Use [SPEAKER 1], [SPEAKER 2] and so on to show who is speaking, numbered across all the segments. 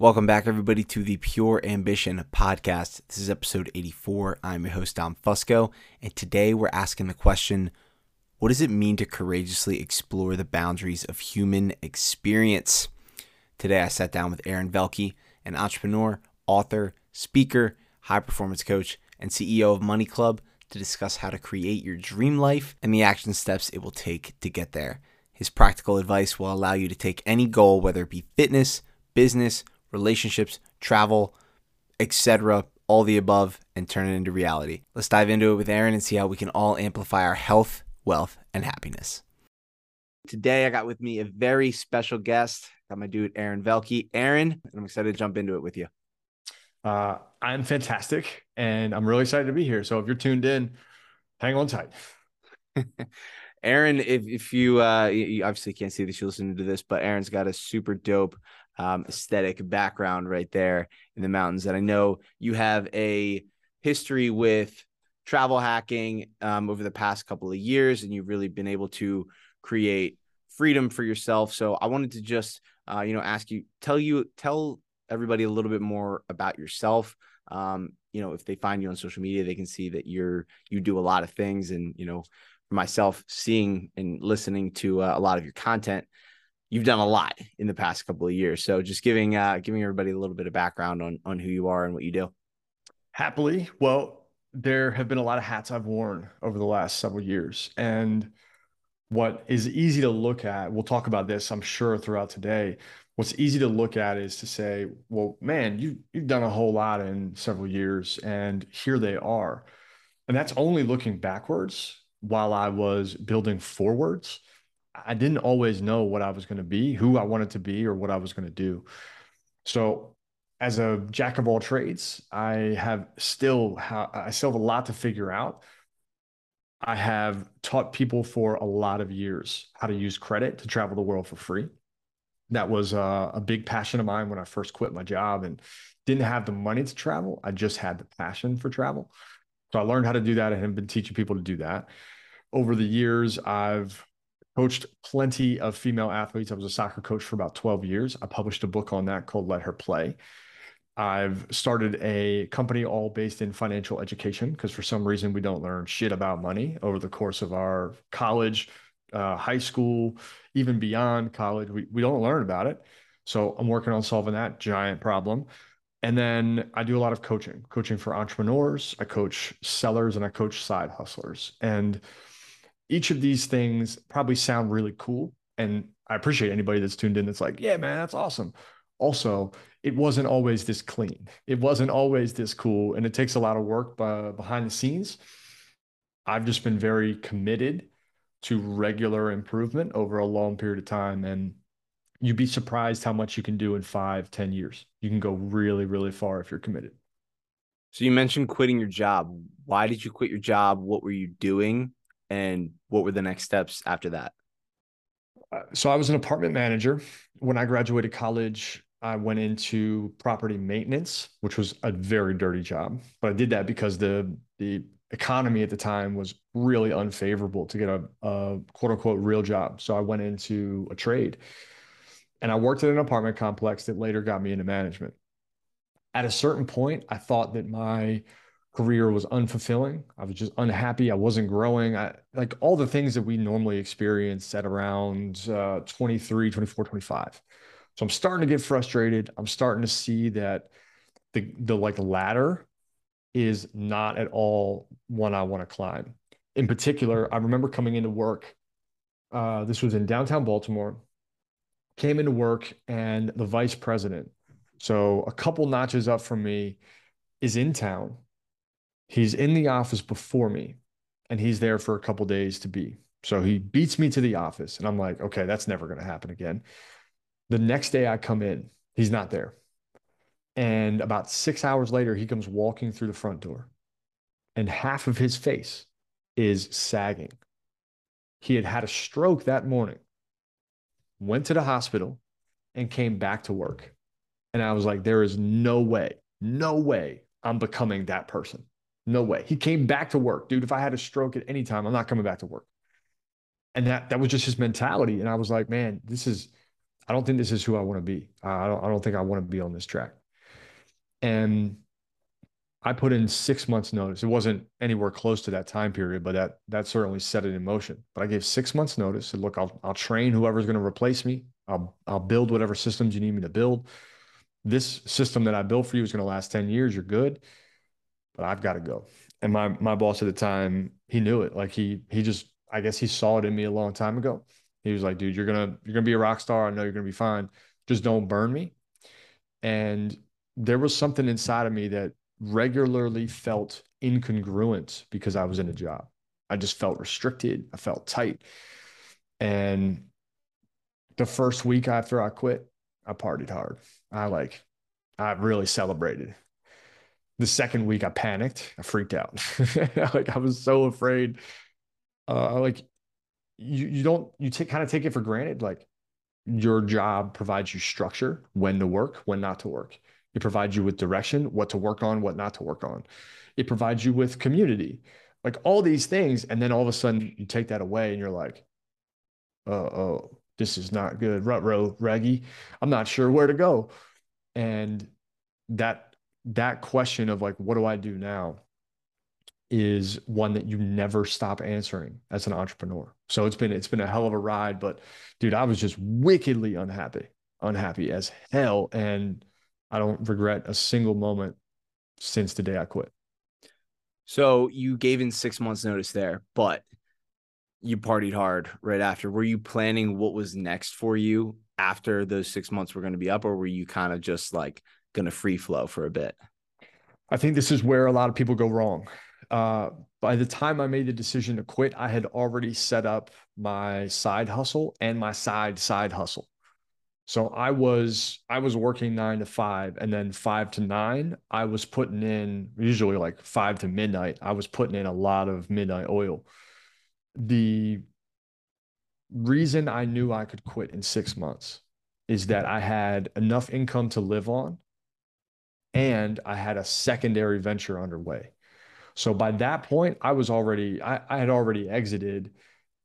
[SPEAKER 1] Welcome back, everybody, to the Pure Ambition podcast. This is episode 84. I'm your host, Dom Fusco, and today we're asking the question What does it mean to courageously explore the boundaries of human experience? Today, I sat down with Aaron Velky, an entrepreneur, author, speaker, high performance coach, and CEO of Money Club, to discuss how to create your dream life and the action steps it will take to get there. His practical advice will allow you to take any goal, whether it be fitness, business, relationships, travel, etc., all the above, and turn it into reality. Let's dive into it with Aaron and see how we can all amplify our health, wealth, and happiness. Today, I got with me a very special guest. Got my dude, Aaron Velky. Aaron, I'm excited to jump into it with you.
[SPEAKER 2] Uh, I'm fantastic and I'm really excited to be here. So if you're tuned in, hang on tight.
[SPEAKER 1] Aaron, if, if you, uh, you obviously can't see this, you're listening to this, but Aaron's got a super dope um, aesthetic background right there in the mountains. And I know you have a history with travel hacking um, over the past couple of years, and you've really been able to create freedom for yourself. So I wanted to just, uh, you know, ask you, tell you, tell everybody a little bit more about yourself. Um, you know, if they find you on social media, they can see that you're you do a lot of things, and you know, myself, seeing and listening to uh, a lot of your content, you've done a lot in the past couple of years. So just giving uh giving everybody a little bit of background on on who you are and what you do.
[SPEAKER 2] Happily, well, there have been a lot of hats I've worn over the last several years, and what is easy to look at, we'll talk about this, I'm sure, throughout today. What's easy to look at is to say, well, man, you you've done a whole lot in several years, and here they are. And that's only looking backwards while I was building forwards. I didn't always know what I was going to be, who I wanted to be, or what I was going to do. So, as a jack of all trades, I have still ha- I still have a lot to figure out. I have taught people for a lot of years how to use credit to travel the world for free. That was uh, a big passion of mine when I first quit my job and didn't have the money to travel. I just had the passion for travel. So I learned how to do that and have been teaching people to do that. Over the years, I've coached plenty of female athletes. I was a soccer coach for about 12 years. I published a book on that called Let Her Play. I've started a company all based in financial education because for some reason we don't learn shit about money over the course of our college, uh, high school, even beyond college. We, we don't learn about it. So I'm working on solving that giant problem. And then I do a lot of coaching, coaching for entrepreneurs. I coach sellers and I coach side hustlers. And each of these things probably sound really cool. And I appreciate anybody that's tuned in that's like, yeah, man, that's awesome. Also, it wasn't always this clean. It wasn't always this cool. And it takes a lot of work behind the scenes. I've just been very committed to regular improvement over a long period of time. And you'd be surprised how much you can do in five, ten years. You can go really, really far if you're committed.
[SPEAKER 1] So you mentioned quitting your job. Why did you quit your job? What were you doing? And what were the next steps after that?
[SPEAKER 2] Uh, so I was an apartment manager. When I graduated college, I went into property maintenance, which was a very dirty job. But I did that because the the economy at the time was really unfavorable to get a, a quote unquote real job. So I went into a trade and I worked at an apartment complex that later got me into management. At a certain point, I thought that my career was unfulfilling. I was just unhappy. I wasn't growing. I like all the things that we normally experience at around uh, 23, 24, 25. So I'm starting to get frustrated. I'm starting to see that the the like ladder is not at all one I want to climb. In particular, I remember coming into work. Uh, this was in downtown Baltimore. Came into work, and the vice president, so a couple notches up from me, is in town. He's in the office before me, and he's there for a couple days to be. So he beats me to the office, and I'm like, okay, that's never going to happen again. The next day I come in, he's not there. And about six hours later, he comes walking through the front door, and half of his face is sagging. He had had a stroke that morning, went to the hospital, and came back to work. And I was like, there is no way, no way I'm becoming that person. No way. He came back to work. Dude, if I had a stroke at any time, I'm not coming back to work. And that that was just his mentality. And I was like, man, this is I don't think this is who I want to be. I don't, I don't think I want to be on this track. And I put in six months notice. It wasn't anywhere close to that time period, but that that certainly set it in motion. But I gave six months notice. Said, look, I'll I'll train whoever's going to replace me. I'll I'll build whatever systems you need me to build. This system that I built for you is going to last 10 years. You're good. But I've got to go. And my my boss at the time, he knew it. Like he he just I guess he saw it in me a long time ago. He was like, dude, you're gonna you're gonna be a rock star. I know you're gonna be fine. Just don't burn me. And there was something inside of me that regularly felt incongruent because I was in a job. I just felt restricted. I felt tight. And the first week after I quit, I partied hard. I like, I really celebrated. The second week, I panicked. I freaked out. like I was so afraid. Uh, like you, you don't, you take kind of take it for granted. Like your job provides you structure, when to work, when not to work. It provides you with direction, what to work on, what not to work on. It provides you with community, like all these things. And then all of a sudden you take that away and you're like, oh, oh this is not good. Rut row, raggy. I'm not sure where to go. And that that question of like, what do I do now? is one that you never stop answering as an entrepreneur. So it's been it's been a hell of a ride, but dude, I was just wickedly unhappy, unhappy as hell and I don't regret a single moment since the day I quit.
[SPEAKER 1] So you gave in six months notice there, but you partied hard right after. Were you planning what was next for you after those six months were going to be up, or were you kind of just like going to free flow for a bit?
[SPEAKER 2] I think this is where a lot of people go wrong. Uh, by the time I made the decision to quit, I had already set up my side hustle and my side side hustle. So I was I was working nine to five, and then five to nine, I was putting in usually like five to midnight. I was putting in a lot of midnight oil. The reason I knew I could quit in six months is that I had enough income to live on, and I had a secondary venture underway. So by that point, I was already I, I had already exited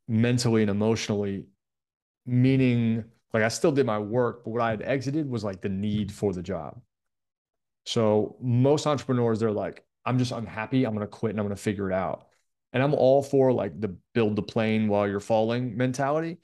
[SPEAKER 2] mentally and emotionally, meaning like I still did my work, but what I had exited was like the need for the job. So most entrepreneurs, they're like, I'm just unhappy. I'm going to quit and I'm going to figure it out. And I'm all for like the build the plane while you're falling mentality.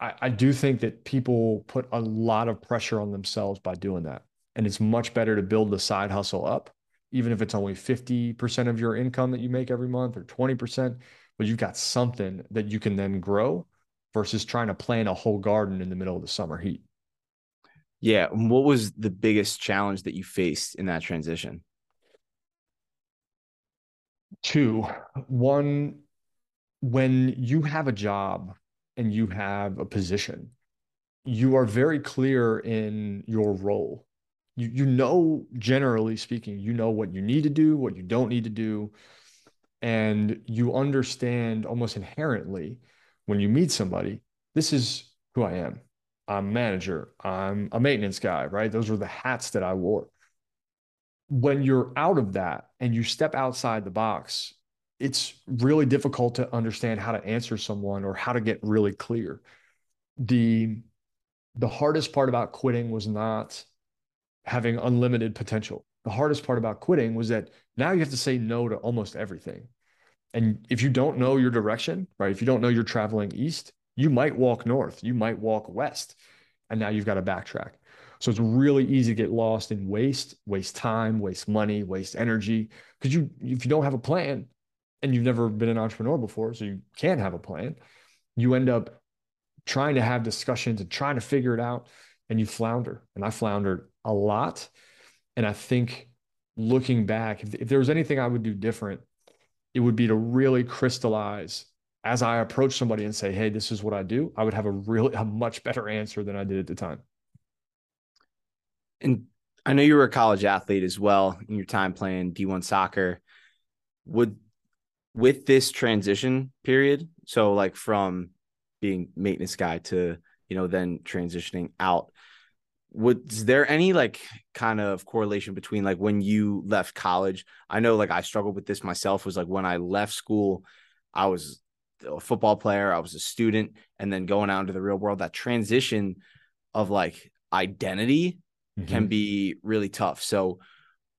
[SPEAKER 2] I, I do think that people put a lot of pressure on themselves by doing that. And it's much better to build the side hustle up, even if it's only 50% of your income that you make every month or 20%, but you've got something that you can then grow versus trying to plant a whole garden in the middle of the summer heat.
[SPEAKER 1] Yeah. What was the biggest challenge that you faced in that transition?
[SPEAKER 2] Two. One, when you have a job and you have a position, you are very clear in your role. You, you know, generally speaking, you know what you need to do, what you don't need to do. And you understand almost inherently when you meet somebody, this is who I am. I'm manager. I'm a maintenance guy, right? Those are the hats that I wore. When you're out of that and you step outside the box, it's really difficult to understand how to answer someone or how to get really clear. The the hardest part about quitting was not having unlimited potential. The hardest part about quitting was that now you have to say no to almost everything. And if you don't know your direction, right? If you don't know you're traveling east, you might walk north, you might walk west, and now you've got to backtrack. So it's really easy to get lost in waste, waste time, waste money, waste energy. Because you, if you don't have a plan, and you've never been an entrepreneur before, so you can't have a plan, you end up trying to have discussions and trying to figure it out, and you flounder. And I floundered a lot. And I think looking back, if, if there was anything I would do different, it would be to really crystallize as I approach somebody and say, Hey, this is what I do, I would have a really a much better answer than I did at the time.
[SPEAKER 1] And I know you were a college athlete as well in your time playing D1 soccer. Would with this transition period, so like from being maintenance guy to, you know, then transitioning out, was there any like kind of correlation between like when you left college i know like i struggled with this myself was like when i left school i was a football player i was a student and then going out into the real world that transition of like identity mm-hmm. can be really tough. So,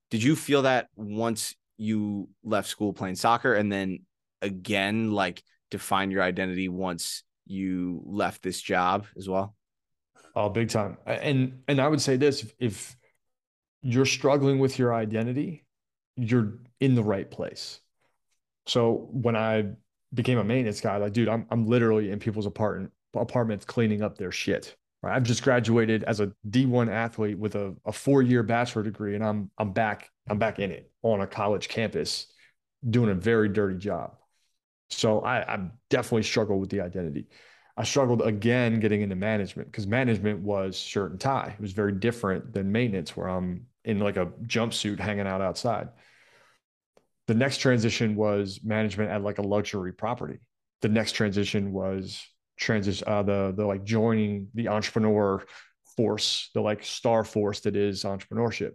[SPEAKER 1] did you feel that once you left school playing soccer and then again, like define your identity once you left this job as well?
[SPEAKER 2] Oh, big time. And and I would say this if you're struggling with your identity, you're in the right place. So when I became a maintenance guy, like, dude, I'm I'm literally in people's apartment apartments cleaning up their shit. Right. I've just graduated as a D1 athlete with a, a four-year bachelor degree, and I'm I'm back, I'm back in it on a college campus doing a very dirty job. So I, I definitely struggled with the identity. I struggled again getting into management because management was shirt and tie. It was very different than maintenance, where I'm in like a jumpsuit hanging out outside. The next transition was management at like a luxury property. The next transition was transition uh, the the like joining the entrepreneur force, the like star force that is entrepreneurship.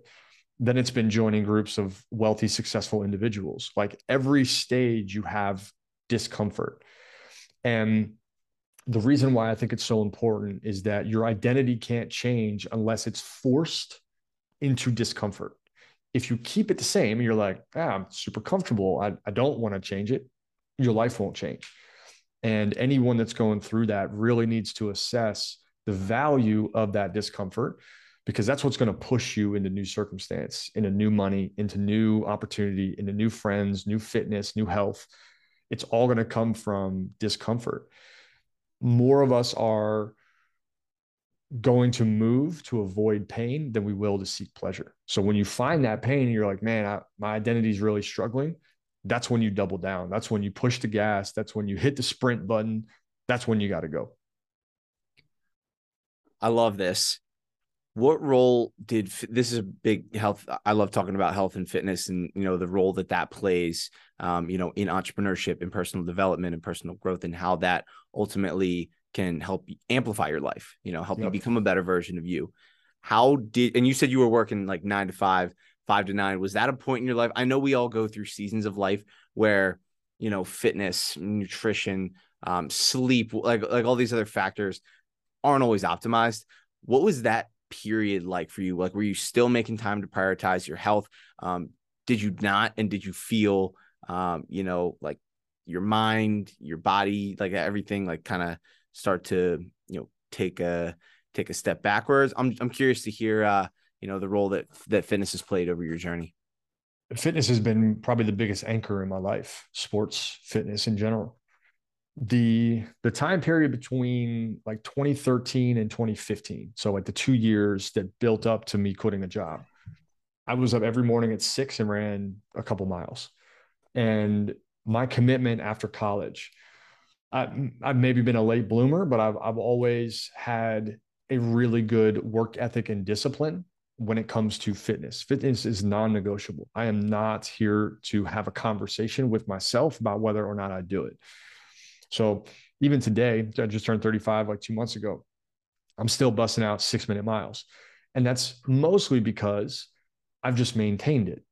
[SPEAKER 2] Then it's been joining groups of wealthy, successful individuals. Like every stage, you have discomfort. And the reason why I think it's so important is that your identity can't change unless it's forced into discomfort. If you keep it the same, you're like, ah, I'm super comfortable. I, I don't want to change it. Your life won't change. And anyone that's going through that really needs to assess the value of that discomfort because that's what's going to push you into new circumstance, into new money, into new opportunity, into new friends, new fitness, new health. It's all going to come from discomfort more of us are going to move to avoid pain than we will to seek pleasure. So when you find that pain and you're like, man, I, my identity is really struggling, that's when you double down. That's when you push the gas. That's when you hit the sprint button. That's when you got to go.
[SPEAKER 1] I love this. What role did this is a big health? I love talking about health and fitness, and you know the role that that plays, um, you know, in entrepreneurship, in personal development, and personal growth, and how that ultimately can help amplify your life, you know, help yep. you become a better version of you. How did, and you said you were working like nine to five, five to nine. Was that a point in your life? I know we all go through seasons of life where, you know, fitness, nutrition, um, sleep, like, like all these other factors aren't always optimized. What was that period like for you? Like, were you still making time to prioritize your health? Um, did you not? And did you feel, um, you know, like your mind, your body, like everything, like kind of start to you know take a take a step backwards. I'm I'm curious to hear uh you know the role that that fitness has played over your journey.
[SPEAKER 2] Fitness has been probably the biggest anchor in my life. Sports, fitness in general. The the time period between like 2013 and 2015, so like the two years that built up to me quitting a job. I was up every morning at six and ran a couple miles. And my commitment after college. I, have maybe been a late bloomer, but I've, I've always had a really good work ethic and discipline when it comes to fitness. Fitness is non negotiable. I am not here to have a conversation with myself about whether or not I do it. So even today, I just turned 35 like two months ago. I'm still busting out six minute miles. And that's mostly because I've just maintained it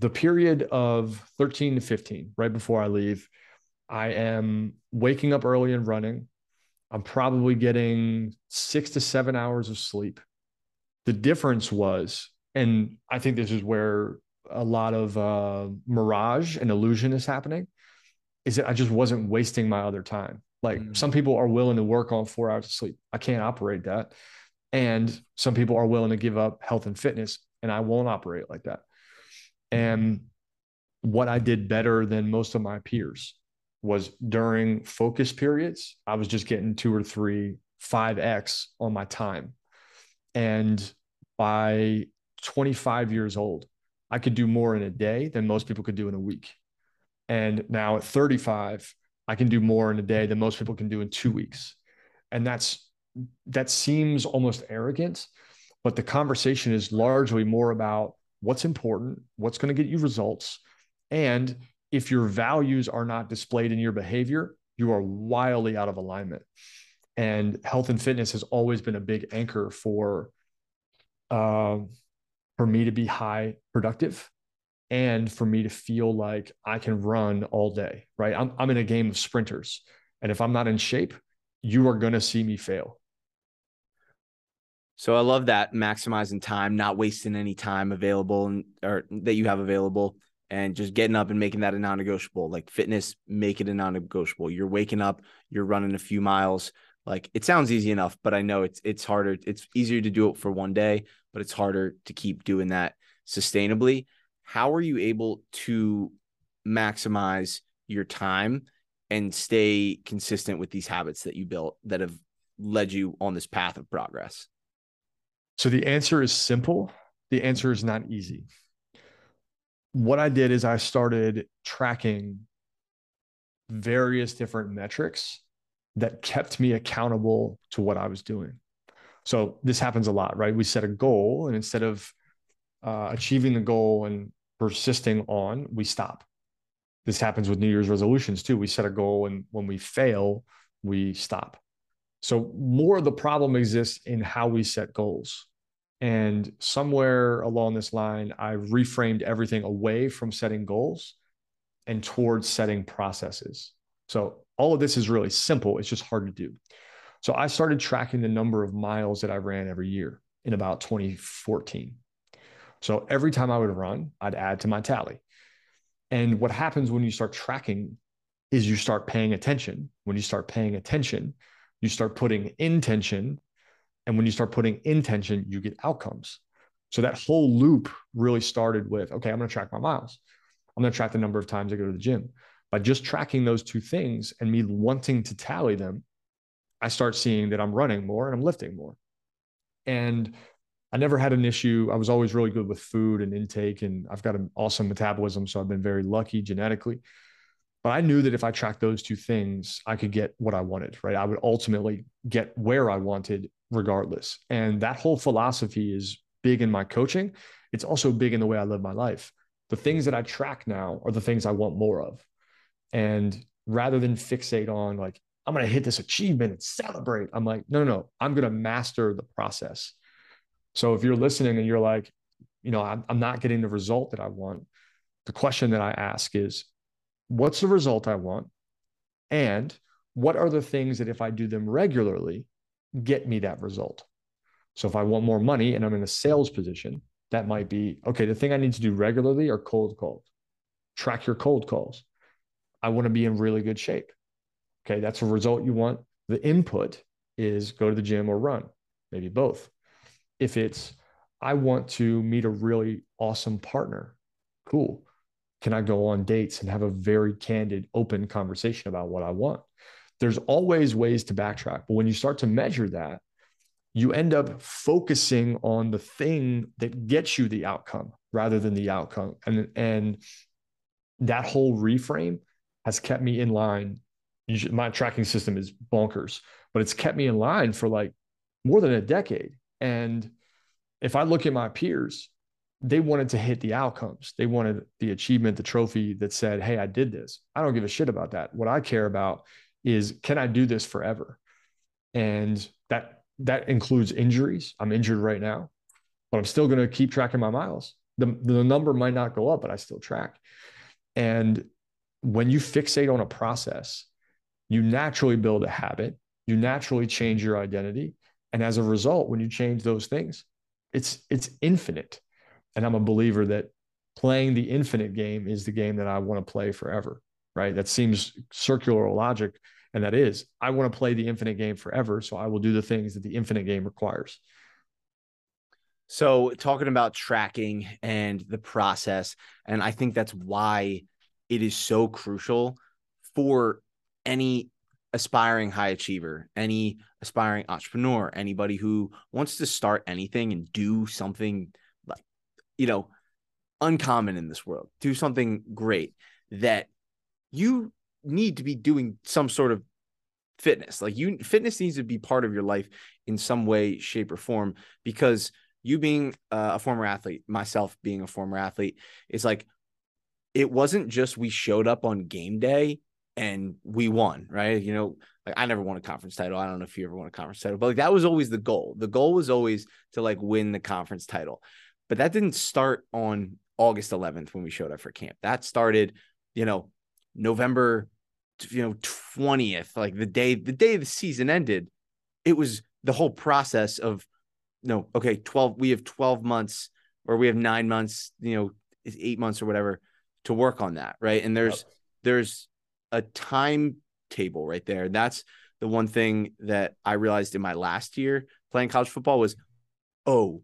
[SPEAKER 2] the period of 13 to 15, right before I leave, I am waking up early and running. I'm probably getting six to seven hours of sleep. The difference was, and I think this is where a lot of uh, mirage and illusion is happening, is that I just wasn't wasting my other time. Like mm. some people are willing to work on four hours of sleep. I can't operate that. And some people are willing to give up health and fitness, and I won't operate like that. And what I did better than most of my peers was during focus periods, I was just getting two or three, 5X on my time. And by 25 years old, I could do more in a day than most people could do in a week. And now at 35, I can do more in a day than most people can do in two weeks. And that's that seems almost arrogant, but the conversation is largely more about what's important, what's going to get you results. And if your values are not displayed in your behavior, you are wildly out of alignment. And health and fitness has always been a big anchor for uh, for me to be high productive and for me to feel like I can run all day, right? I'm, I'm in a game of sprinters. And if I'm not in shape, you are going to see me fail.
[SPEAKER 1] So I love that maximizing time, not wasting any time available and or that you have available and just getting up and making that a non-negotiable. Like fitness, make it a non-negotiable. You're waking up, you're running a few miles. Like it sounds easy enough, but I know it's it's harder. It's easier to do it for one day, but it's harder to keep doing that sustainably. How are you able to maximize your time and stay consistent with these habits that you built that have led you on this path of progress?
[SPEAKER 2] So the answer is simple. The answer is not easy. What I did is I started tracking various different metrics that kept me accountable to what I was doing. So this happens a lot, right? We set a goal, and instead of uh, achieving the goal and persisting on, we stop. This happens with New Year's resolutions too. We set a goal, and when we fail, we stop. So more of the problem exists in how we set goals. And somewhere along this line, I reframed everything away from setting goals and towards setting processes. So all of this is really simple. It's just hard to do. So I started tracking the number of miles that I ran every year in about 2014. So every time I would run, I'd add to my tally. And what happens when you start tracking is you start paying attention. When you start paying attention, you start putting intention and when you start putting intention, you get outcomes. So that whole loop really started with okay, I'm going to track my miles. I'm going to track the number of times I go to the gym. By just tracking those two things and me wanting to tally them, I start seeing that I'm running more and I'm lifting more. And I never had an issue. I was always really good with food and intake, and I've got an awesome metabolism. So I've been very lucky genetically. But I knew that if I tracked those two things, I could get what I wanted, right? I would ultimately get where I wanted regardless. And that whole philosophy is big in my coaching. It's also big in the way I live my life. The things that I track now are the things I want more of. And rather than fixate on like, I'm going to hit this achievement and celebrate, I'm like, no, no, no, I'm going to master the process. So if you're listening and you're like, you know, I'm, I'm not getting the result that I want, the question that I ask is, what's the result I want? And what are the things that if I do them regularly, get me that result? So if I want more money and I'm in a sales position, that might be okay. The thing I need to do regularly are cold calls. Track your cold calls. I want to be in really good shape. Okay, that's a result you want. The input is go to the gym or run, maybe both. If it's I want to meet a really awesome partner, cool can I go on dates and have a very candid, open conversation about what I want? There's always ways to backtrack. But when you start to measure that, you end up focusing on the thing that gets you the outcome rather than the outcome. And, and that whole reframe has kept me in line. My tracking system is bonkers, but it's kept me in line for like more than a decade. And if I look at my peers, they wanted to hit the outcomes. They wanted the achievement, the trophy that said, Hey, I did this. I don't give a shit about that. What I care about is can I do this forever? And that that includes injuries. I'm injured right now, but I'm still going to keep tracking my miles. The, the number might not go up, but I still track. And when you fixate on a process, you naturally build a habit, you naturally change your identity. And as a result, when you change those things, it's it's infinite and I'm a believer that playing the infinite game is the game that I want to play forever, right? That seems circular logic. And that is, I want to play the infinite game forever. So I will do the things that the infinite game requires.
[SPEAKER 1] So, talking about tracking and the process, and I think that's why it is so crucial for any aspiring high achiever, any aspiring entrepreneur, anybody who wants to start anything and do something like, you know, uncommon in this world, do something great that you need to be doing some sort of fitness. Like you fitness needs to be part of your life in some way, shape, or form because you being uh, a former athlete, myself being a former athlete, is like it wasn't just we showed up on game day and we won, right? You know, like I never won a conference title. I don't know if you ever won a conference title, but like that was always the goal. The goal was always to like win the conference title. But that didn't start on August 11th when we showed up for camp. That started, you know, November, you know, 20th, like the day, the day the season ended. It was the whole process of no, okay, 12, we have 12 months or we have nine months, you know, eight months or whatever to work on that. Right. And there's, yep. there's a timetable right there. That's the one thing that I realized in my last year playing college football was, oh,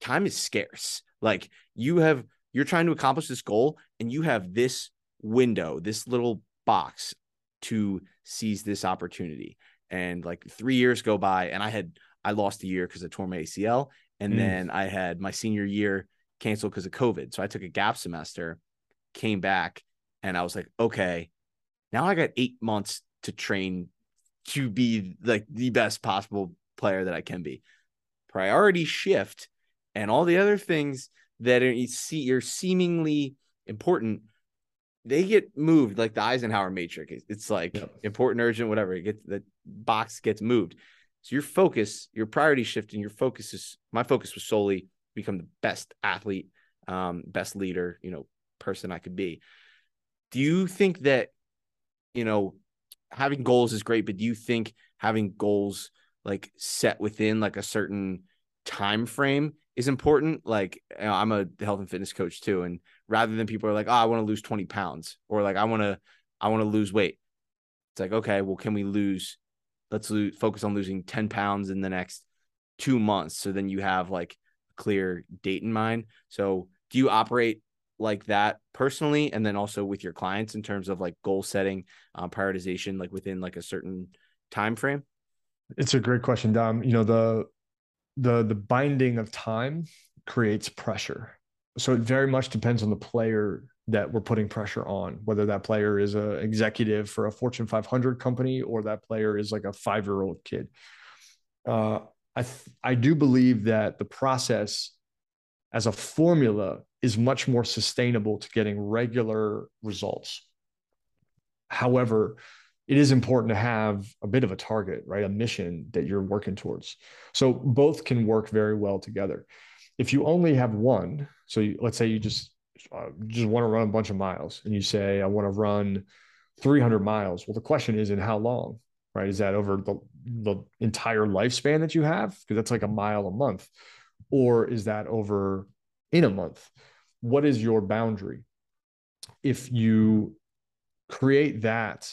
[SPEAKER 1] time is scarce. Like you have, you're trying to accomplish this goal and you have this window, this little box to seize this opportunity. And like three years go by, and I had I lost a year because I tore my ACL, and mm. then I had my senior year canceled because of COVID. So I took a gap semester, came back, and I was like, okay, now I got eight months to train to be like the best possible player that I can be. Priority shift and all the other things that are, you see are seemingly important they get moved like the Eisenhower matrix. It's like yep. important, urgent, whatever. It gets the box gets moved. So your focus, your priority shift, and your focus is my focus was solely become the best athlete, um, best leader, you know, person I could be. Do you think that, you know, having goals is great, but do you think having goals like set within like a certain time frame is important. Like you know, I'm a health and fitness coach too, and rather than people are like, oh, I want to lose 20 pounds, or like I want to, I want to lose weight. It's like, okay, well, can we lose? Let's lose, focus on losing 10 pounds in the next two months. So then you have like a clear date in mind. So do you operate like that personally, and then also with your clients in terms of like goal setting, um, prioritization, like within like a certain time frame?
[SPEAKER 2] It's a great question, Dom. You know the the the binding of time creates pressure. So it very much depends on the player that we're putting pressure on, whether that player is a executive for a Fortune 500 company or that player is like a five year old kid. Uh, I th- I do believe that the process as a formula is much more sustainable to getting regular results. However, it is important to have a bit of a target, right? A mission that you're working towards. So both can work very well together. If you only have one, so you, let's say you just uh, just want to run a bunch of miles, and you say I want to run 300 miles. Well, the question is, in how long? Right? Is that over the the entire lifespan that you have? Because that's like a mile a month, or is that over in a month? What is your boundary? If you create that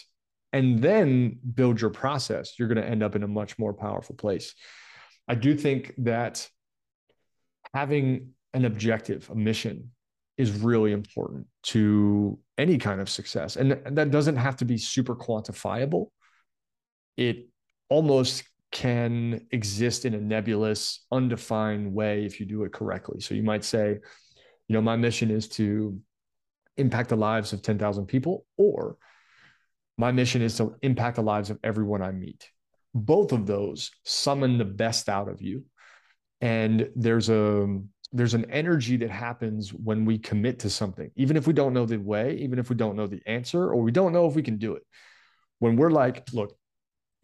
[SPEAKER 2] and then build your process, you're going to end up in a much more powerful place. I do think that having an objective, a mission, is really important to any kind of success. And that doesn't have to be super quantifiable. It almost can exist in a nebulous, undefined way if you do it correctly. So you might say, you know, my mission is to impact the lives of 10,000 people, or my mission is to impact the lives of everyone I meet. Both of those summon the best out of you. And there's a there's an energy that happens when we commit to something, even if we don't know the way, even if we don't know the answer, or we don't know if we can do it. When we're like, look,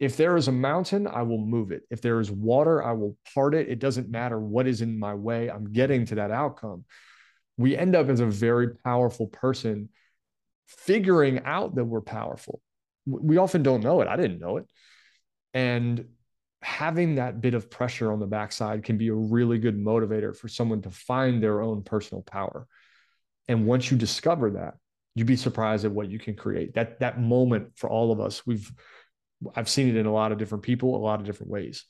[SPEAKER 2] if there is a mountain, I will move it. If there is water, I will part it. It doesn't matter what is in my way. I'm getting to that outcome. We end up as a very powerful person figuring out that we're powerful. We often don't know it. I didn't know it. And having that bit of pressure on the backside can be a really good motivator for someone to find their own personal power. And once you discover that, you'd be surprised at what you can create. That that moment for all of us, we've I've seen it in a lot of different people, a lot of different ways.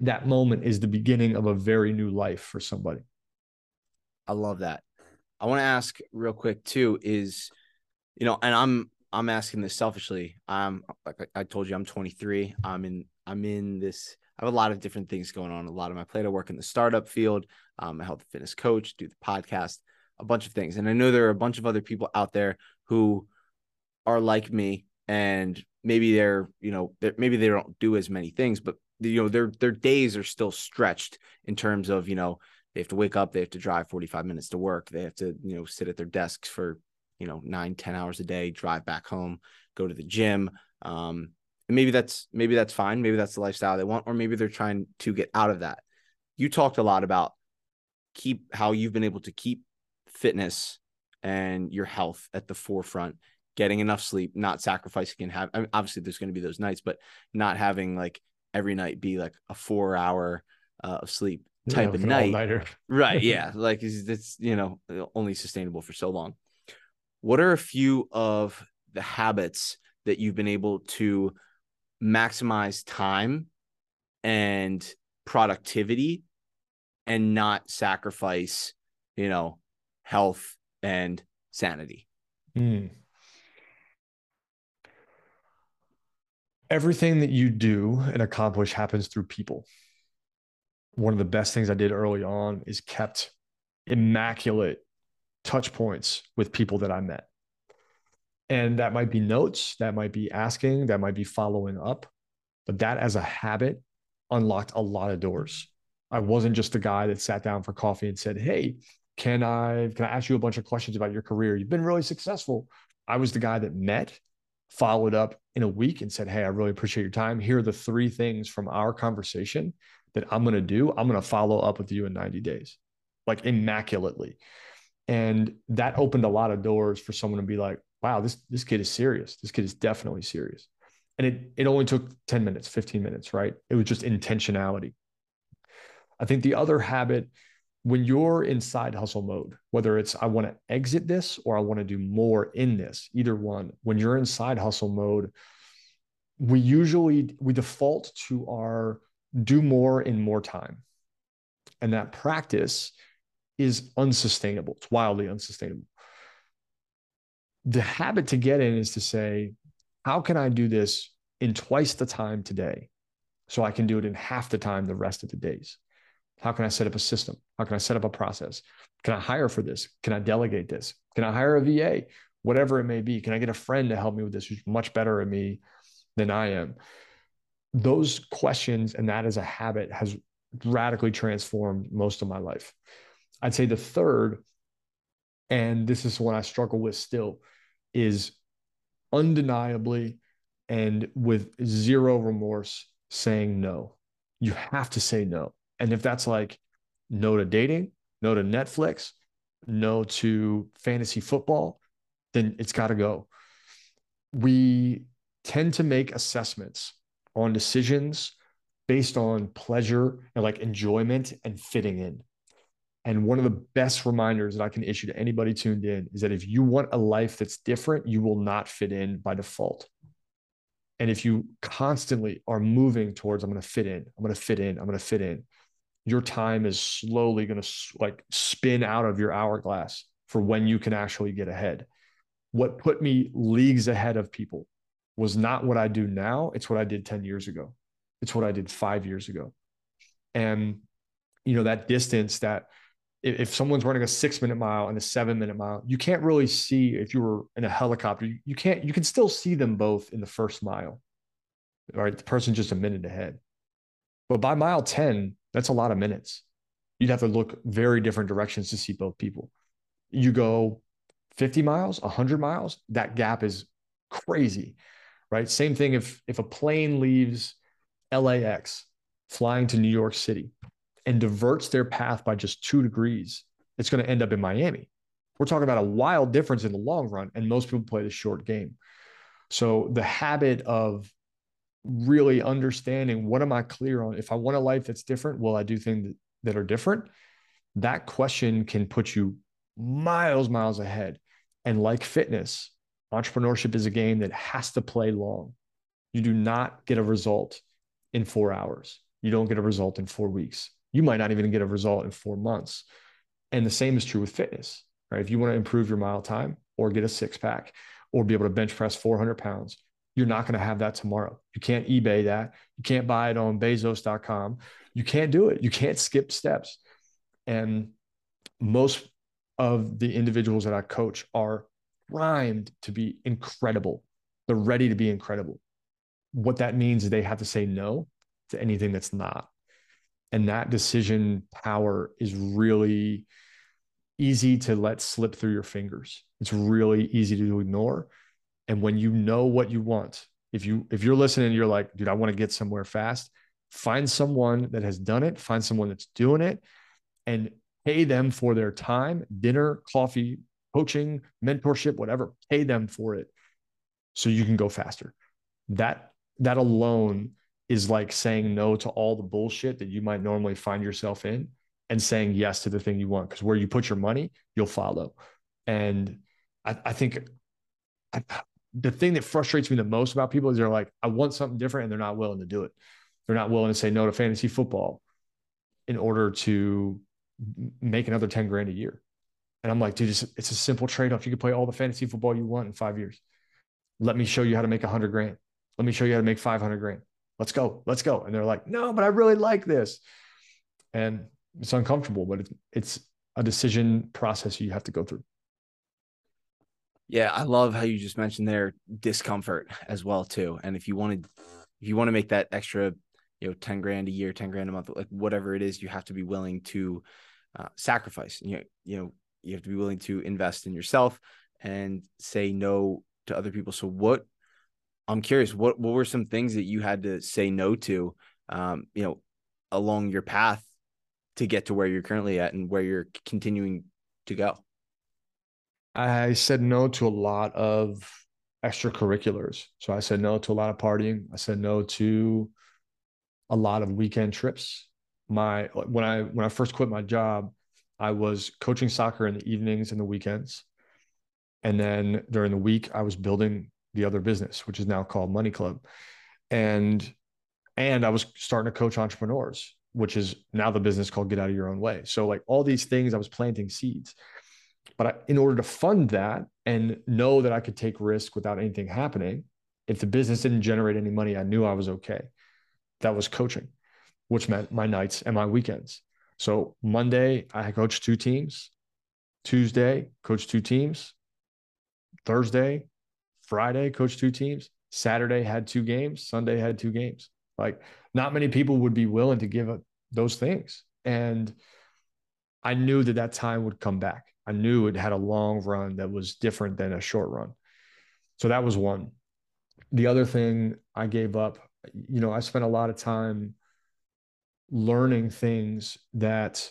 [SPEAKER 2] That moment is the beginning of a very new life for somebody.
[SPEAKER 1] I love that. I want to ask real quick too is you know, and I'm I'm asking this selfishly. I'm like I told you, I'm 23. I'm in I'm in this. I have a lot of different things going on. A lot of my plate. I work in the startup field. I'm a health and fitness coach. Do the podcast. A bunch of things, and I know there are a bunch of other people out there who are like me, and maybe they're you know they're, maybe they don't do as many things, but you know their their days are still stretched in terms of you know they have to wake up, they have to drive 45 minutes to work, they have to you know sit at their desks for you know nine ten hours a day drive back home go to the gym um and maybe that's maybe that's fine maybe that's the lifestyle they want or maybe they're trying to get out of that. You talked a lot about keep how you've been able to keep fitness and your health at the forefront getting enough sleep not sacrificing and have I mean, obviously there's going to be those nights but not having like every night be like a four hour uh, of sleep type
[SPEAKER 2] yeah,
[SPEAKER 1] of night. Right. Yeah. Like it's, you know, only sustainable for so long. What are a few of the habits that you've been able to maximize time and productivity and not sacrifice, you know, health and sanity? Mm.
[SPEAKER 2] Everything that you do and accomplish happens through people. One of the best things I did early on is kept immaculate touch points with people that I met. And that might be notes, that might be asking, that might be following up. But that as a habit unlocked a lot of doors. I wasn't just the guy that sat down for coffee and said, Hey, can I can I ask you a bunch of questions about your career? You've been really successful. I was the guy that met, followed up in a week and said, Hey, I really appreciate your time. Here are the three things from our conversation that I'm going to do. I'm going to follow up with you in 90 days, like immaculately. And that opened a lot of doors for someone to be like, wow, this, this kid is serious. This kid is definitely serious. And it, it only took 10 minutes, 15 minutes, right? It was just intentionality. I think the other habit when you're in side hustle mode, whether it's I want to exit this or I want to do more in this, either one, when you're in side hustle mode, we usually we default to our do more in more time. And that practice is unsustainable. It's wildly unsustainable. The habit to get in is to say, how can I do this in twice the time today so I can do it in half the time the rest of the days? How can I set up a system? How can I set up a process? Can I hire for this? Can I delegate this? Can I hire a VA? Whatever it may be. Can I get a friend to help me with this who's much better at me than I am? Those questions and that as a habit has radically transformed most of my life. I'd say the third, and this is what I struggle with still, is undeniably and with zero remorse saying no. You have to say no. And if that's like no to dating, no to Netflix, no to fantasy football, then it's got to go. We tend to make assessments on decisions based on pleasure and like enjoyment and fitting in. And one of the best reminders that I can issue to anybody tuned in is that if you want a life that's different, you will not fit in by default. And if you constantly are moving towards, I'm going to fit in, I'm going to fit in, I'm going to fit in, your time is slowly going to like spin out of your hourglass for when you can actually get ahead. What put me leagues ahead of people was not what I do now. It's what I did 10 years ago. It's what I did five years ago. And, you know, that distance that if someone's running a six minute mile and a seven minute mile, you can't really see if you were in a helicopter, you can't, you can still see them both in the first mile. Right. The person's just a minute ahead. But by mile 10, that's a lot of minutes. You'd have to look very different directions to see both people. You go 50 miles, 100 miles, that gap is crazy, right? Same thing if if a plane leaves LAX flying to New York City and diverts their path by just 2 degrees, it's going to end up in Miami. We're talking about a wild difference in the long run and most people play the short game. So the habit of really understanding what am I clear on? If I want a life that's different, will I do things that are different? That question can put you miles, miles ahead. And like fitness, entrepreneurship is a game that has to play long. You do not get a result in four hours. You don't get a result in four weeks. You might not even get a result in four months. And the same is true with fitness, right? If you want to improve your mile time or get a six pack or be able to bench press 400 pounds you're not going to have that tomorrow. You can't eBay that. You can't buy it on Bezos.com. You can't do it. You can't skip steps. And most of the individuals that I coach are primed to be incredible. They're ready to be incredible. What that means is they have to say no to anything that's not. And that decision power is really easy to let slip through your fingers. It's really easy to ignore and when you know what you want, if you if you're listening, you're like, dude, I want to get somewhere fast. Find someone that has done it. Find someone that's doing it, and pay them for their time, dinner, coffee, coaching, mentorship, whatever. Pay them for it, so you can go faster. That that alone is like saying no to all the bullshit that you might normally find yourself in and saying yes to the thing you want. Because where you put your money, you'll follow. And I, I think I, the thing that frustrates me the most about people is they're like, I want something different, and they're not willing to do it. They're not willing to say no to fantasy football in order to make another 10 grand a year. And I'm like, dude, it's, it's a simple trade off. You can play all the fantasy football you want in five years. Let me show you how to make a hundred grand. Let me show you how to make 500 grand. Let's go. Let's go. And they're like, no, but I really like this. And it's uncomfortable, but it's, it's a decision process you have to go through.
[SPEAKER 1] Yeah, I love how you just mentioned their discomfort as well too. And if you wanted, if you want to make that extra, you know, ten grand a year, ten grand a month, like whatever it is, you have to be willing to uh, sacrifice. You know, you know, you have to be willing to invest in yourself and say no to other people. So what? I'm curious. What what were some things that you had to say no to? Um, you know, along your path to get to where you're currently at and where you're continuing to go.
[SPEAKER 2] I said no to a lot of extracurriculars. So I said no to a lot of partying. I said no to a lot of weekend trips. My when I when I first quit my job, I was coaching soccer in the evenings and the weekends. And then during the week, I was building the other business, which is now called Money Club. And and I was starting to coach entrepreneurs, which is now the business called Get Out of Your Own Way. So like all these things, I was planting seeds. But in order to fund that and know that I could take risk without anything happening, if the business didn't generate any money, I knew I was okay. That was coaching, which meant my nights and my weekends. So Monday, I coached two teams. Tuesday, coached two teams. Thursday, Friday, coached two teams. Saturday had two games. Sunday had two games. Like not many people would be willing to give up those things. And I knew that that time would come back. I knew it had a long run that was different than a short run. So that was one. The other thing I gave up, you know, I spent a lot of time learning things that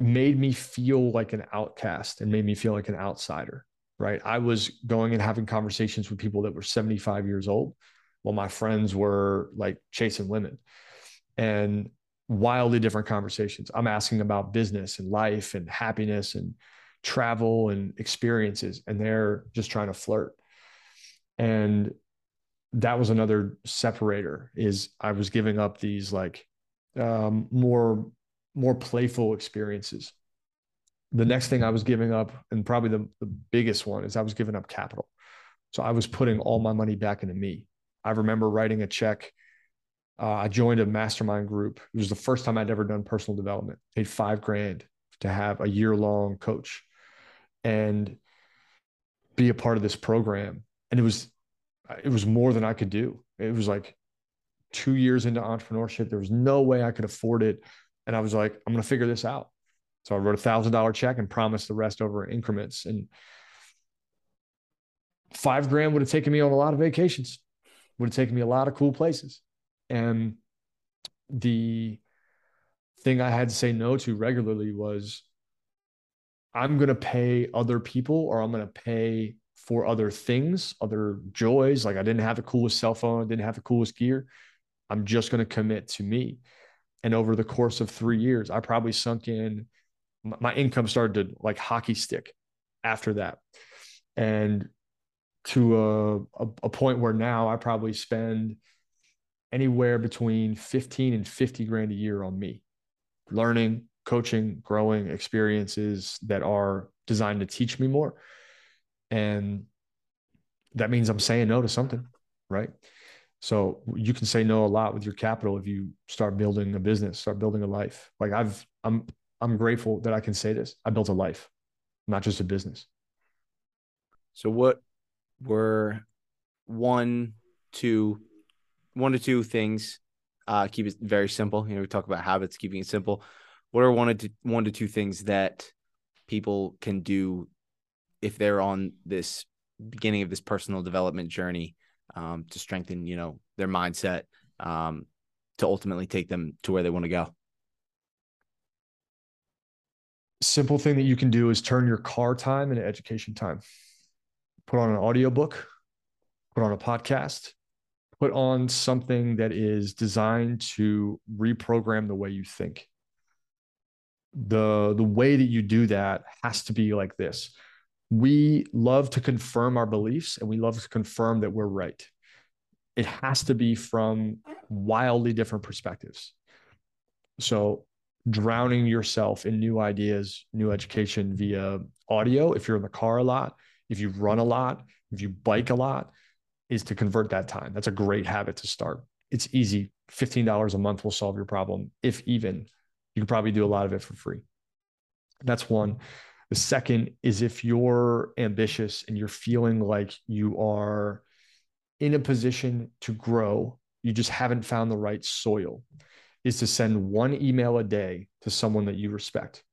[SPEAKER 2] made me feel like an outcast and made me feel like an outsider, right? I was going and having conversations with people that were 75 years old while my friends were like chasing women. And wildly different conversations. I'm asking about business and life and happiness and travel and experiences, and they're just trying to flirt. And that was another separator is I was giving up these like um, more more playful experiences. The next thing I was giving up, and probably the, the biggest one, is I was giving up capital. So I was putting all my money back into me. I remember writing a check uh, I joined a mastermind group. It was the first time I'd ever done personal development. Paid five grand to have a year long coach and be a part of this program. And it was, it was more than I could do. It was like two years into entrepreneurship. There was no way I could afford it. And I was like, I'm going to figure this out. So I wrote a thousand dollar check and promised the rest over increments. And five grand would have taken me on a lot of vacations, would have taken me a lot of cool places. And the thing I had to say no to regularly was I'm going to pay other people or I'm going to pay for other things, other joys. Like I didn't have the coolest cell phone, I didn't have the coolest gear. I'm just going to commit to me. And over the course of three years, I probably sunk in, my income started to like hockey stick after that. And to a, a, a point where now I probably spend anywhere between 15 and 50 grand a year on me, learning, coaching, growing experiences that are designed to teach me more. And that means I'm saying no to something, right? So you can say no a lot with your capital if you start building a business, start building a life. Like I've, I'm, I'm grateful that I can say this. I built a life, not just a business.
[SPEAKER 1] So what were one, two, one to two things. Uh, keep it very simple. You know, we talk about habits, keeping it simple. What are one to one to two things that people can do if they're on this beginning of this personal development journey um, to strengthen, you know, their mindset um, to ultimately take them to where they want to go?
[SPEAKER 2] Simple thing that you can do is turn your car time into education time. Put on an audiobook, put on a podcast, put on something that is designed to reprogram the way you think. The, the way that you do that has to be like this. We love to confirm our beliefs and we love to confirm that we're right. It has to be from wildly different perspectives. So, drowning yourself in new ideas, new education via audio, if you're in the car a lot, if you run a lot, if you bike a lot, is to convert that time. That's a great habit to start. It's easy. $15 a month will solve your problem, if even. You can probably do a lot of it for free. That's one. The second is if you're ambitious and you're feeling like you are in a position to grow, you just haven't found the right soil, is to send one email a day to someone that you respect.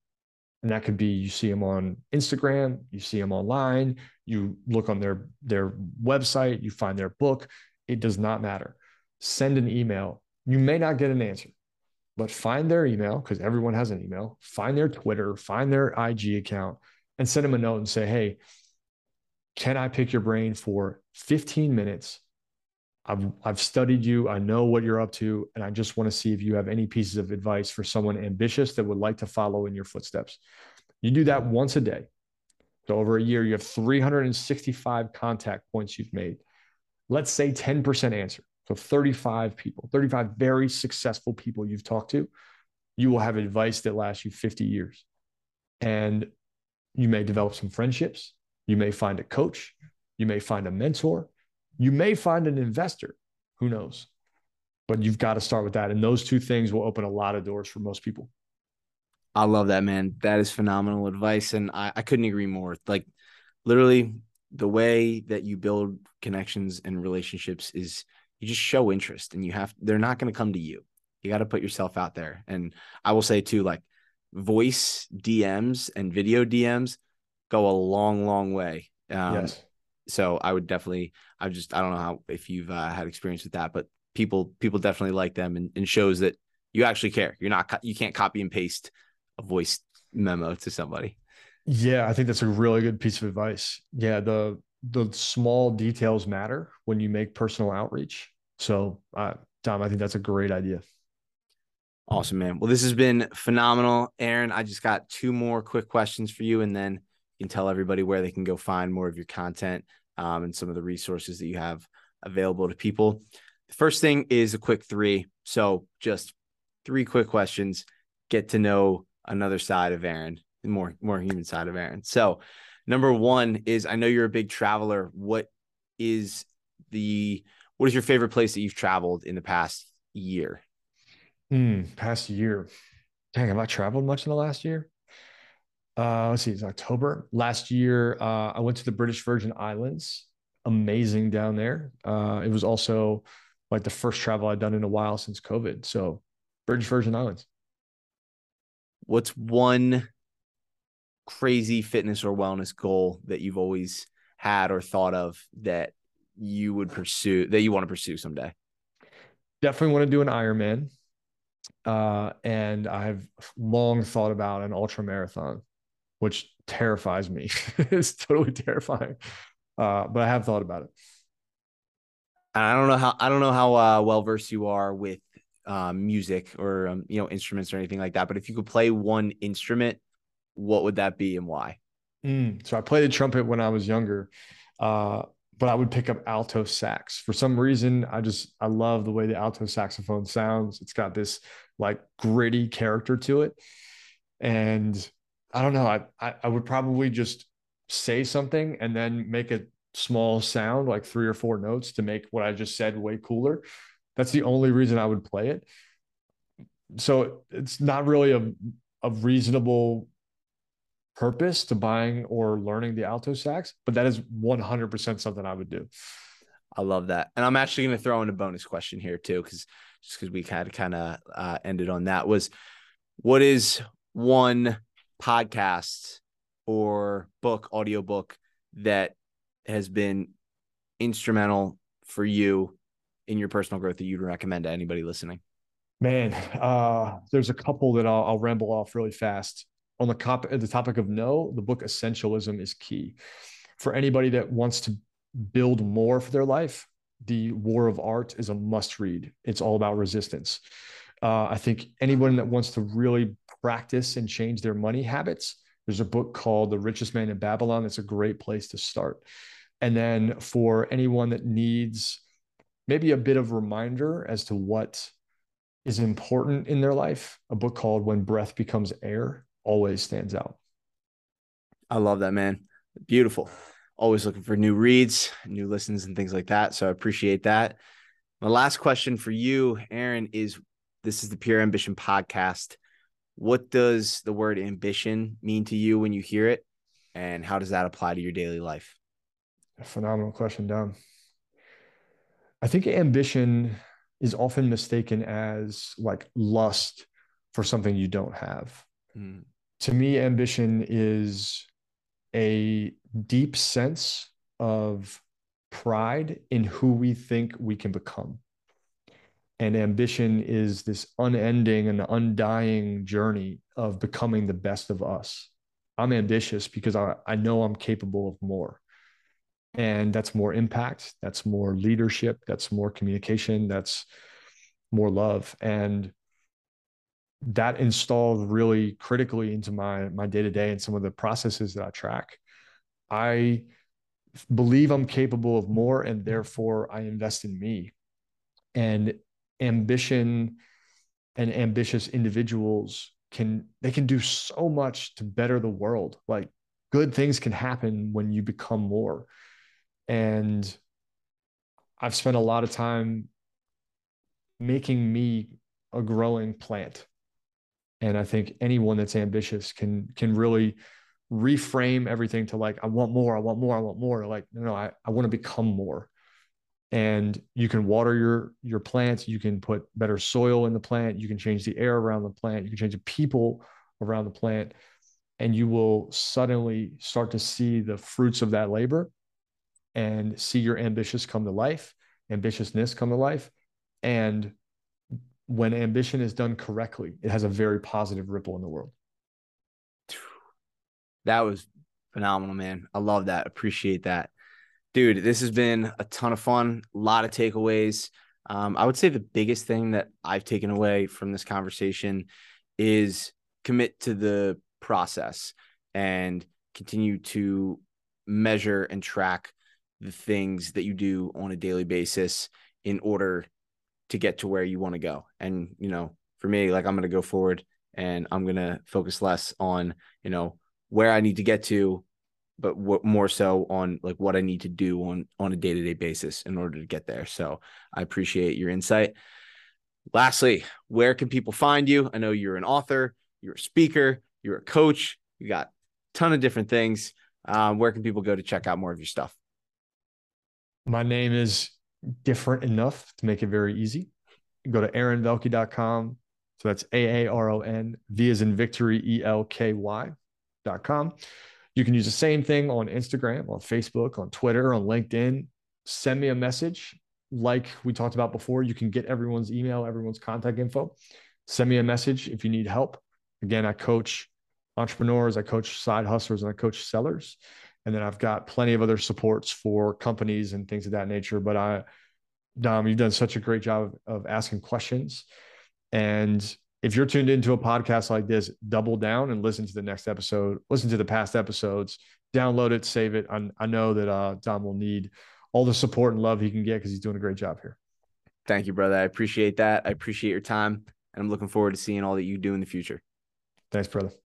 [SPEAKER 2] And that could be you see them on Instagram, you see them online, you look on their their website, you find their book. It does not matter. Send an email. You may not get an answer, but find their email because everyone has an email. Find their Twitter, find their IG account, and send them a note and say, "Hey, can I pick your brain for 15 minutes I've I've studied you. I know what you're up to, and I just want to see if you have any pieces of advice for someone ambitious that would like to follow in your footsteps. You do that once a day. So over a year, you have 365 contact points you've made. Let's say 10% answer. So 35 people, 35 very successful people you've talked to, you will have advice that lasts you 50 years. And you may develop some friendships. You may find a coach. You may find a mentor you may find an investor, who knows? But you've got to start with that. And those two things will open a lot of doors for most people.
[SPEAKER 1] I love that, man. That is phenomenal advice. And I, I couldn't agree more. Like, literally, the way that you build connections and relationships is you just show interest and you have, they're not going to come to you. You got to put yourself out there. And I will say, too, like, voice DMs and video DMs go a long, long way. Um, yes so I would definitely, I just, I don't know how if you've uh, had experience with that, but people, people definitely like them and, and shows that you actually care. You're not, you can't copy and paste a voice memo to somebody.
[SPEAKER 2] Yeah, I think that's a really good piece of advice. Yeah, the the small details matter when you make personal outreach. So, uh, Dom, I think that's a great idea.
[SPEAKER 1] Awesome, man. Well, this has been phenomenal, Aaron. I just got two more quick questions for you, and then you can tell everybody where they can go find more of your content um, and some of the resources that you have available to people. The first thing is a quick three. So just three quick questions. Get to know another side of Aaron, more more human side of Aaron. So number one is I know you're a big traveler. What is the what is your favorite place that you've traveled in the past year?
[SPEAKER 2] Mm, past year. Dang, have I traveled much in the last year? uh, let's see, it's October last year. Uh, I went to the British Virgin Islands. Amazing down there. Uh, it was also like the first travel I'd done in a while since COVID. So, British Virgin Islands.
[SPEAKER 1] What's one crazy fitness or wellness goal that you've always had or thought of that you would pursue that you want to pursue someday?
[SPEAKER 2] Definitely want to do an Ironman. Uh, and I've long thought about an ultra marathon which terrifies me. it's totally terrifying. Uh, but I have thought about it.
[SPEAKER 1] I don't know how I don't know how uh, well versed you are with uh, music or um, you know instruments or anything like that. But if you could play one instrument, what would that be and why?
[SPEAKER 2] Mm, so I played the trumpet when I was younger, uh, but I would pick up alto sax for some reason. I just I love the way the alto saxophone sounds. It's got this like gritty character to it, and I don't know. I, I, I would probably just say something and then make a small sound, like three or four notes, to make what I just said way cooler. That's the only reason I would play it. So it's not really a a reasonable purpose to buying or learning the alto sax, but that is 100% something I would do.
[SPEAKER 1] I love that. And I'm actually going to throw in a bonus question here too, because just because we had kind of uh, ended on that was what is one podcast or book, audiobook that has been instrumental for you in your personal growth that you'd recommend to anybody listening?
[SPEAKER 2] Man, uh, there's a couple that I'll, I'll ramble off really fast. On the, cop- the topic of no, the book Essentialism is key. For anybody that wants to build more for their life, The War of Art is a must read. It's all about resistance. Uh, I think anyone that wants to really practice and change their money habits, there's a book called The Richest Man in Babylon. That's a great place to start. And then for anyone that needs maybe a bit of reminder as to what is important in their life, a book called When Breath Becomes Air always stands out.
[SPEAKER 1] I love that, man. Beautiful. Always looking for new reads, new listens, and things like that. So I appreciate that. My last question for you, Aaron, is this is the Pure Ambition podcast. What does the word ambition mean to you when you hear it? And how does that apply to your daily life?
[SPEAKER 2] A phenomenal question, Dom. I think ambition is often mistaken as like lust for something you don't have. Mm. To me, ambition is a deep sense of pride in who we think we can become. And ambition is this unending and undying journey of becoming the best of us. I'm ambitious because I, I know I'm capable of more. And that's more impact, that's more leadership, that's more communication, that's more love. And that installed really critically into my my day-to-day and some of the processes that I track. I believe I'm capable of more and therefore I invest in me. And ambition and ambitious individuals can they can do so much to better the world. Like good things can happen when you become more. And I've spent a lot of time making me a growing plant. And I think anyone that's ambitious can can really reframe everything to like, I want more, I want more, I want more. Like, no, no, I, I want to become more. And you can water your your plants, you can put better soil in the plant, you can change the air around the plant, you can change the people around the plant, and you will suddenly start to see the fruits of that labor and see your ambitious come to life, ambitiousness come to life. And when ambition is done correctly, it has a very positive ripple in the world.
[SPEAKER 1] That was phenomenal, man. I love that. Appreciate that. Dude, this has been a ton of fun, a lot of takeaways. Um, I would say the biggest thing that I've taken away from this conversation is commit to the process and continue to measure and track the things that you do on a daily basis in order to get to where you want to go. And, you know, for me, like I'm going to go forward and I'm going to focus less on, you know, where I need to get to, but more so on like what I need to do on on a day to day basis in order to get there. So I appreciate your insight. Lastly, where can people find you? I know you're an author, you're a speaker, you're a coach, you got a ton of different things. Um, where can people go to check out more of your stuff?
[SPEAKER 2] My name is different enough to make it very easy. Go to aaronvelky.com. So that's A A R O N V is in victory E L K Y com. You can use the same thing on Instagram, on Facebook, on Twitter, on LinkedIn. Send me a message. Like we talked about before, you can get everyone's email, everyone's contact info. Send me a message if you need help. Again, I coach entrepreneurs, I coach side hustlers, and I coach sellers. And then I've got plenty of other supports for companies and things of that nature. But I, Dom, you've done such a great job of asking questions. And if you're tuned into a podcast like this, double down and listen to the next episode, listen to the past episodes, download it, save it. I, I know that uh, Dom will need all the support and love he can get because he's doing a great job here.
[SPEAKER 1] Thank you, brother. I appreciate that. I appreciate your time. And I'm looking forward to seeing all that you do in the future.
[SPEAKER 2] Thanks, brother.